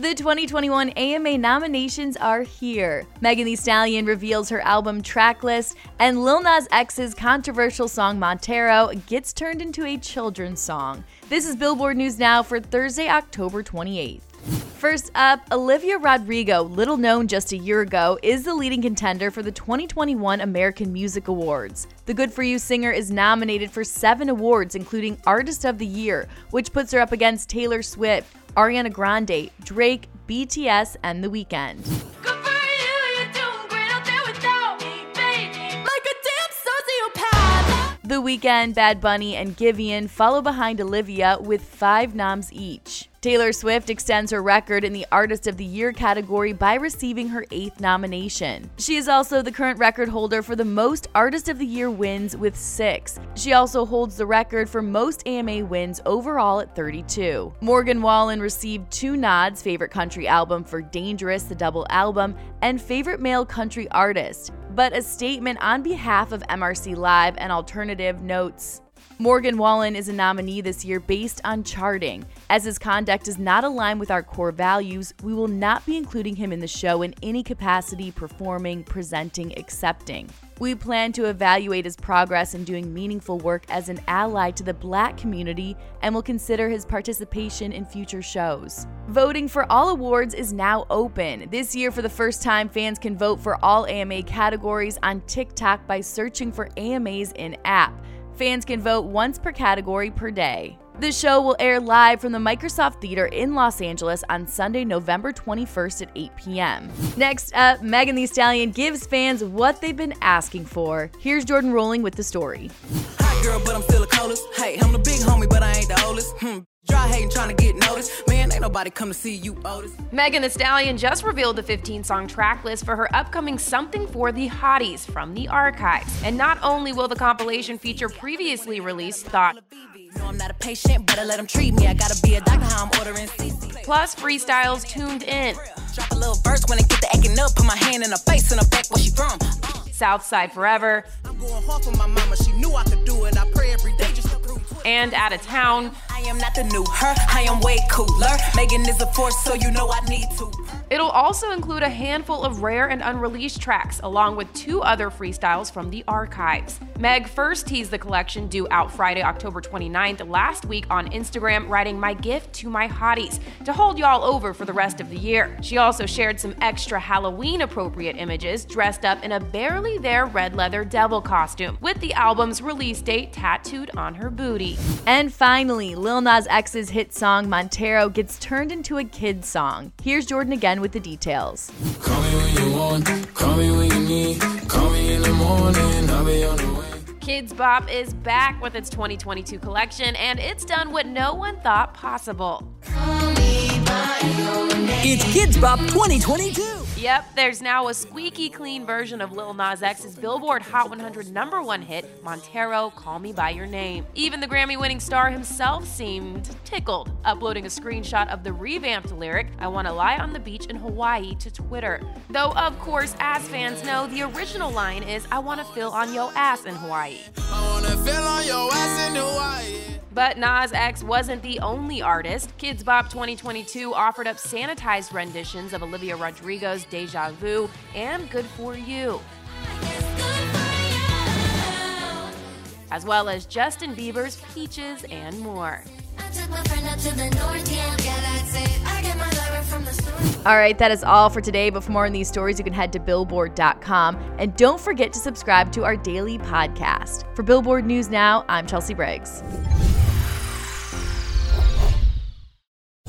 The 2021 AMA nominations are here. Megan Thee Stallion reveals her album tracklist, and Lil Nas X's controversial song Montero gets turned into a children's song. This is Billboard News Now for Thursday, October 28th. First up, Olivia Rodrigo, little known just a year ago, is the leading contender for the 2021 American Music Awards. The Good For You singer is nominated for seven awards, including Artist of the Year, which puts her up against Taylor Swift, Ariana Grande, Drake, BTS, and The Weeknd. The Weeknd, Bad Bunny, and Giveon follow behind Olivia with five noms each. Taylor Swift extends her record in the Artist of the Year category by receiving her eighth nomination. She is also the current record holder for the most Artist of the Year wins with six. She also holds the record for most AMA wins overall at 32. Morgan Wallen received two nods Favorite Country Album for Dangerous, the double album, and Favorite Male Country Artist. But a statement on behalf of MRC Live and Alternative notes Morgan Wallen is a nominee this year based on charting. As his conduct does not align with our core values, we will not be including him in the show in any capacity performing, presenting, accepting. We plan to evaluate his progress in doing meaningful work as an ally to the black community and will consider his participation in future shows. Voting for all awards is now open. This year, for the first time, fans can vote for all AMA categories on TikTok by searching for AMAs in app. Fans can vote once per category per day. The show will air live from the Microsoft Theater in Los Angeles on Sunday, November 21st at 8 p.m. Next up, Megan Thee Stallion gives fans what they've been asking for. Here's Jordan Rolling with the story. Hot girl, but I'm still. Hey, I'm the big homie, but I ain't the oldest. Hmm. Dry hating, trying to get noticed. Man, ain't nobody come to see you, Otis. Megan Thee Stallion just revealed the 15 song track list for her upcoming Something for Thee Hotties from the archives. And not only will the compilation feature previously released Thought. No, I'm not a patient, better let them treat me. I gotta be a doctor, how I'm ordering CC. Plus freestyles tuned in. Drop a little verse when I get the acting up. Put my hand in her face and her back where she from. Southside Forever. I'm going hard for my mama. She knew I could do it. I pray every day just to prove. And Out of Town. I am not the new her. I am way cooler. Megan is a force, so you know I need to. It'll also include a handful of rare and unreleased tracks, along with two other freestyles from the archives. Meg first teased the collection due out Friday, October 29th, last week on Instagram, writing my gift to my hotties to hold y'all over for the rest of the year. She also shared some extra Halloween appropriate images dressed up in a barely there red leather devil costume, with the album's release date tattooed on her booty. And finally, Lil Nas X's hit song Montero gets turned into a kid's song. Here's Jordan again with the details. Call me when you want, call me when you need. Call me in the morning, I'll be on the way. Kidz Bop is back with its 2022 collection, and it's done what no one thought possible. It's Kidz Bop 2022. Yep, there's now a squeaky clean version of Lil Nas X's Billboard Hot 100 number one hit, Montero, Call Me By Your Name. Even the Grammy winning star himself seemed tickled, uploading a screenshot of the revamped lyric, I Wanna Lie on the Beach in Hawaii, to Twitter. Though, of course, as fans know, the original line is, I Wanna Feel on Yo Ass in Hawaii. But Nas X wasn't the only artist. Kidz Bop 2022 offered up sanitized renditions of Olivia Rodrigo's Deja Vu and Good For You. As well as Justin Bieber's Peaches and more. All right, that is all for today. But for more on these stories, you can head to billboard.com. And don't forget to subscribe to our daily podcast. For Billboard News Now, I'm Chelsea Briggs.